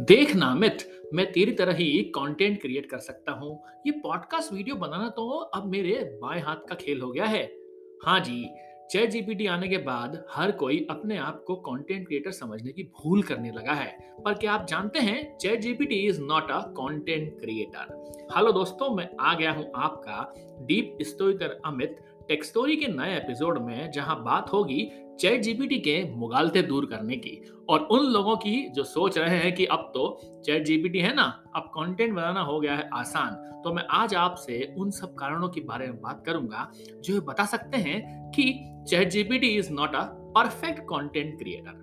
देखना, मित, मैं तेरी तरह ही कंटेंट क्रिएट कर सकता हूँ। ये पॉडकास्ट वीडियो बनाना तो अब मेरे बाएँ हाथ का खेल हो गया है। हाँ जी चैट जीपीटी आने के बाद हर कोई अपने आप को कंटेंट क्रिएटर समझने की भूल करने लगा है। पर क्या आप जानते हैं chat GPT is not a content creator hello दोस्तों, मैं आ गया हूँ आपका डीप स्टोरीकर अमित। टेक्स्टोरी के नए एपिसोड में जहाँ बात होगी चैट जीपीटी के मुगालते दूर करने की और उन लोगों की जो सोच रहे हैं कि अब तो चैट जीपीटी है ना, अब कंटेंट बनाना हो गया है आसान। तो मैं आज आपसे उन सब कारणों के बारे में बात करूँगा जो बता सकते हैं कि chat GPT is not a perfect content creator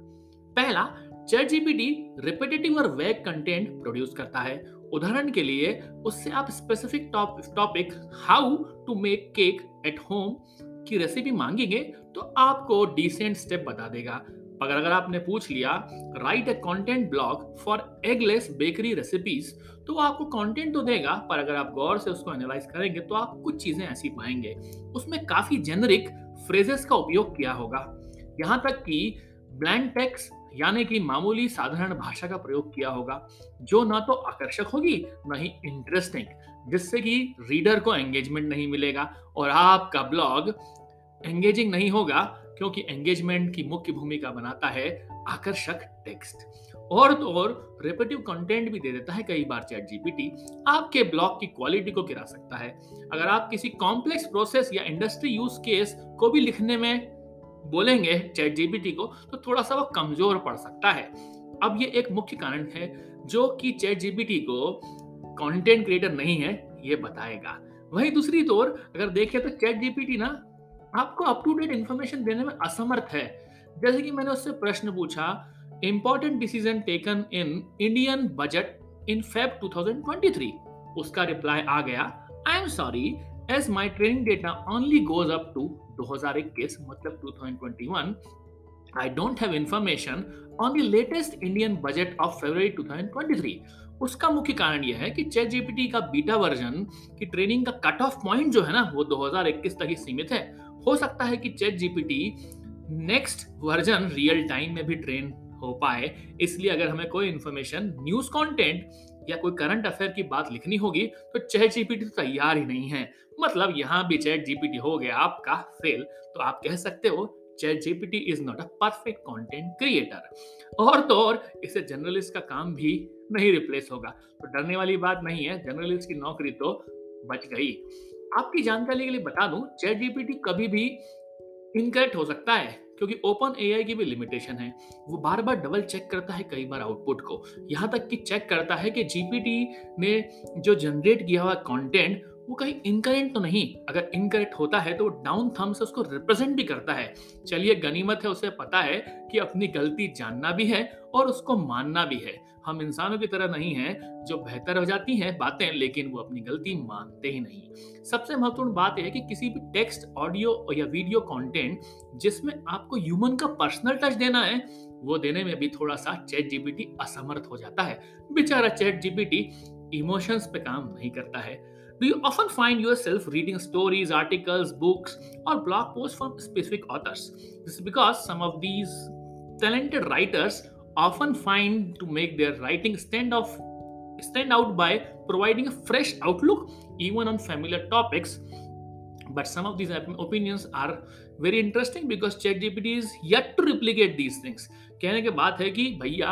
पहला चैट जीपीटी रिपीटेटिव और वेग कंटेंट प्रोड्यूस करता है। उदाहरण के लिए, उससे आप specific topic how to make cake at home की रेसिपी मांगेंगे तो आपको डिसेंट स्टेप बता देगा। अगर अगर आपने पूछ लिया write a content blog for eggless bakery recipes तो वो आपको कंटेंट तो देगा, पर अगर आप गौर से उसको एनालाइज करेंगे तो आप कुछ चीज़ें ऐसी पाएँगे। उसमें काफ़ी जेनरिक फ्रेजेस का उपयोग किया होगा। यहाँ तक कि ब्लैंक टेक्स यानी कि मामूली साधारण भाषा का प्रयोग किया होगा, जो ना तो आकर्षक होगी, ना ही इंटरेस्टिंग जिससे कि रीडर को एंगेजमेंट नहीं मिलेगा और आपका ब्लॉग एंगेजिंग नहीं होगा, क्योंकि एंगेजमेंट की मुख्य भूमिका बनाता है आकर्षक टेक्स्ट और तो और रेपिटिव कंटेंट भी दे देता है कई बार चैट जीपीटी आपके ब्लॉग की क्वालिटी को गिरा सकता है। अगर आप किसी कॉम्प्लेक्स प्रोसेस या इंडस्ट्री यूज़ केस को भी लिखने में बोलेंगे चैट जीपीटी को तो थोड़ा सा वो कमज़ोर पड़ सकता है। अब ये एक मुख्य कारण है, जो कि चैट जीपीटी को कंटेंट क्रिएटर नहीं है, ये बताएगा। वही दूसरी तौर अगर देखें तो चैट जीपीटी ना, आपको अप टू डेट इंफॉर्मेशन देने में असमर्थ है। जैसे कि मैंने उससे प्रश्न पूछा important decision taken in Indian budget in Feb 2023 उसका रिप्लाई आ गया I am sorry as my training data only goes up to 2021 मतलब 2021 I don't have information on the latest Indian budget of February 2023 उसका मुख्य कारण यह है कि चैट जीपीटी का बीटा वर्जन की ट्रेनिंग का कट ऑफ़ पॉइंट जो है ना, वो 2021 तक ही सीमित है। हो सकता है कि chat GPT next version real time में भी ट्रेन हो पाए। इसलिए अगर हमें कोई इंफॉर्मेशन न्यूज़ कंटेंट या कोई करंट अफेयर की बात लिखनी होगी तो चैट जीपीटी तो तैयार ही नहीं है। मतलब यहाँ भी चैट जीपीटी हो गया आपका फेल तो आप कह सकते हो chat GPT is not a perfect content creator और तो और इसे जर्नलिस्ट का काम भी नहीं रिप्लेस होगा। तो डरने वाली बात नहीं है जर्नलिस्ट की नौकरी तो बच गई। आपकी जानकारी के लिए बता दूँ, चैट जीपीटी कभी भी इनकरेक्ट हो सकता है, क्योंकि ओपन एआई की भी लिमिटेशन है। वो बार बार डबल चेक करता है कई बार आउटपुट को। यहाँ तक कि चेक करता है कि जीपीटी ने जो जनरेट किया हुआ कंटेंट वो कहीं इनकरेक्ट तो नहीं। अगर इनकरेक्ट होता है तो वो डाउन थम से उसको रिप्रेजेंट भी करता है। चलिए गनीमत है, उसे पता है कि अपनी गलती जानना भी है और उसको मानना भी है। हम इंसानों की तरह नहीं हैं, जो बेहतर हो जाती हैं बातें, लेकिन वो अपनी गलती मानते ही नहीं। सबसे महत्वपूर्ण बात यह है कि किसी भी टेक्स्ट ऑडियो या वीडियो कंटेंट जिसमें आपको ह्यूमन का पर्सनल टच देना है, वो देने में भी थोड़ा सा चैट जीपीटी असमर्थ हो जाता है। बेचारा चैट जीपीटी इमोशंस पे काम नहीं करता है। Do you often find yourself reading stories, articles, books, or blog posts from specific authors? This is because some of these talented writers often find to make their writing stand off stand out by providing a fresh outlook even on familiar topics but some of these opinions are very interesting because ChatGPT is yet to replicate these things कहने के बात है कि भैया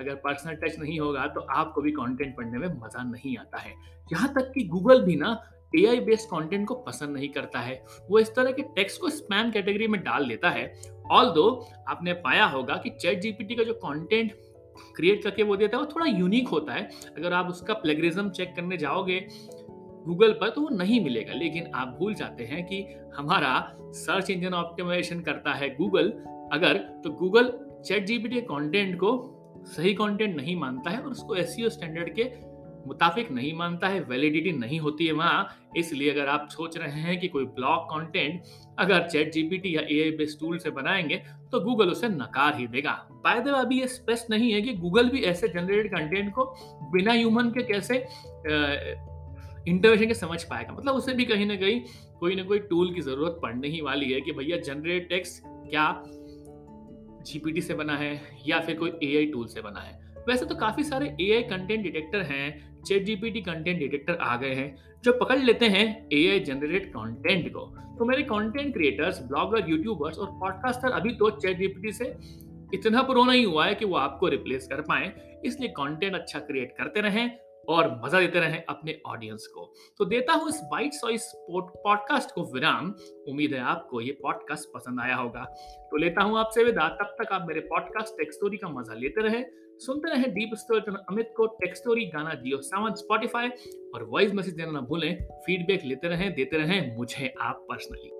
अगर personal touch नहीं होगा तो आपको भी कंटेंट पढ़ने में मज़ा नहीं आता है। यहाँ तक कि गूगल भी ना ए बेस्ड कंटेंट को पसंद नहीं करता है। वो इस तरह के टेक्स्ट को स्पैम कैटेगरी में डाल देता है। ऑल दो आपने पाया होगा कि चैट जीपीटी का जो कंटेंट क्रिएट करके वो देता है, वो थोड़ा यूनिक होता है। अगर आप उसका प्लेगरिज्म चेक करने जाओगे गूगल पर तो वो नहीं मिलेगा। लेकिन आप भूल जाते हैं कि हमारा सर्च इंजन ऑप्टिमाइजेशन करता है गूगल अगर तो गूगल चैट जीपीटी कंटेंट को सही कंटेंट नहीं मानता है और उसको एस स्टैंडर्ड e के मुताबिक नहीं मानता है वैलिडिटी नहीं होती है वहाँ। इसलिए अगर आप सोच रहे हैं कि कोई ब्लॉग कंटेंट अगर चैट जीपीटी या एआई बेस्ड टूल से बनाएँगे तो गूगल उसे नकार ही देगा। बाय द वे अभी ये स्पष्ट नहीं है कि गूगल भी ऐसे जनरेटेड कंटेंट को बिना ह्यूमन के कैसे इंटरवेशन के समझ पाएगा। मतलब उसे भी कहीं ना कहीं कोई ना कोई टूल की ज़रूरत पड़ने ही वाली है कि भैया जनरेट टेक्स्ट क्या जीपीटी से बना है या फिर कोई एआई टूल से बना है। वैसे तो काफ़ी सारे एआई कंटेंट डिटेक्टर हैं चेट जीपीटी कंटेंट डिटेक्टर आ गए हैं, जो पकड़ लेते हैं एआई जनरेटेड कंटेंट को। तो मेरे कंटेंट क्रिएटर्स ब्लॉगर यूट्यूबर्स और पॉडकास्टर अभी तो चेट जीपीटी से इतना पुरो नहीं हुआ है कि वो आपको रिप्लेस कर पाए, इसलिए कंटेंट अच्छा क्रिएट करते रहें और मज़ा देते रहें अपने ऑडियंस को। तो देता हूँ इस बाइट सॉइस पॉडकास्ट को विराम। उम्मीद है आपको ये पॉडकास्ट पसंद आया होगा। तो लेता हूँ आपसे विदा। तब तक आप मेरे पॉडकास्ट टेक स्टोरी का मज़ा लेते रहे। सुनते रहे डीप स्टोरी अमित को। Tech story Gaana Jio Saavn Spotify और वॉइस मैसेज देना ना भूलें। फीडबैक लेते रहें, देते रहें मुझे आप पर्सनली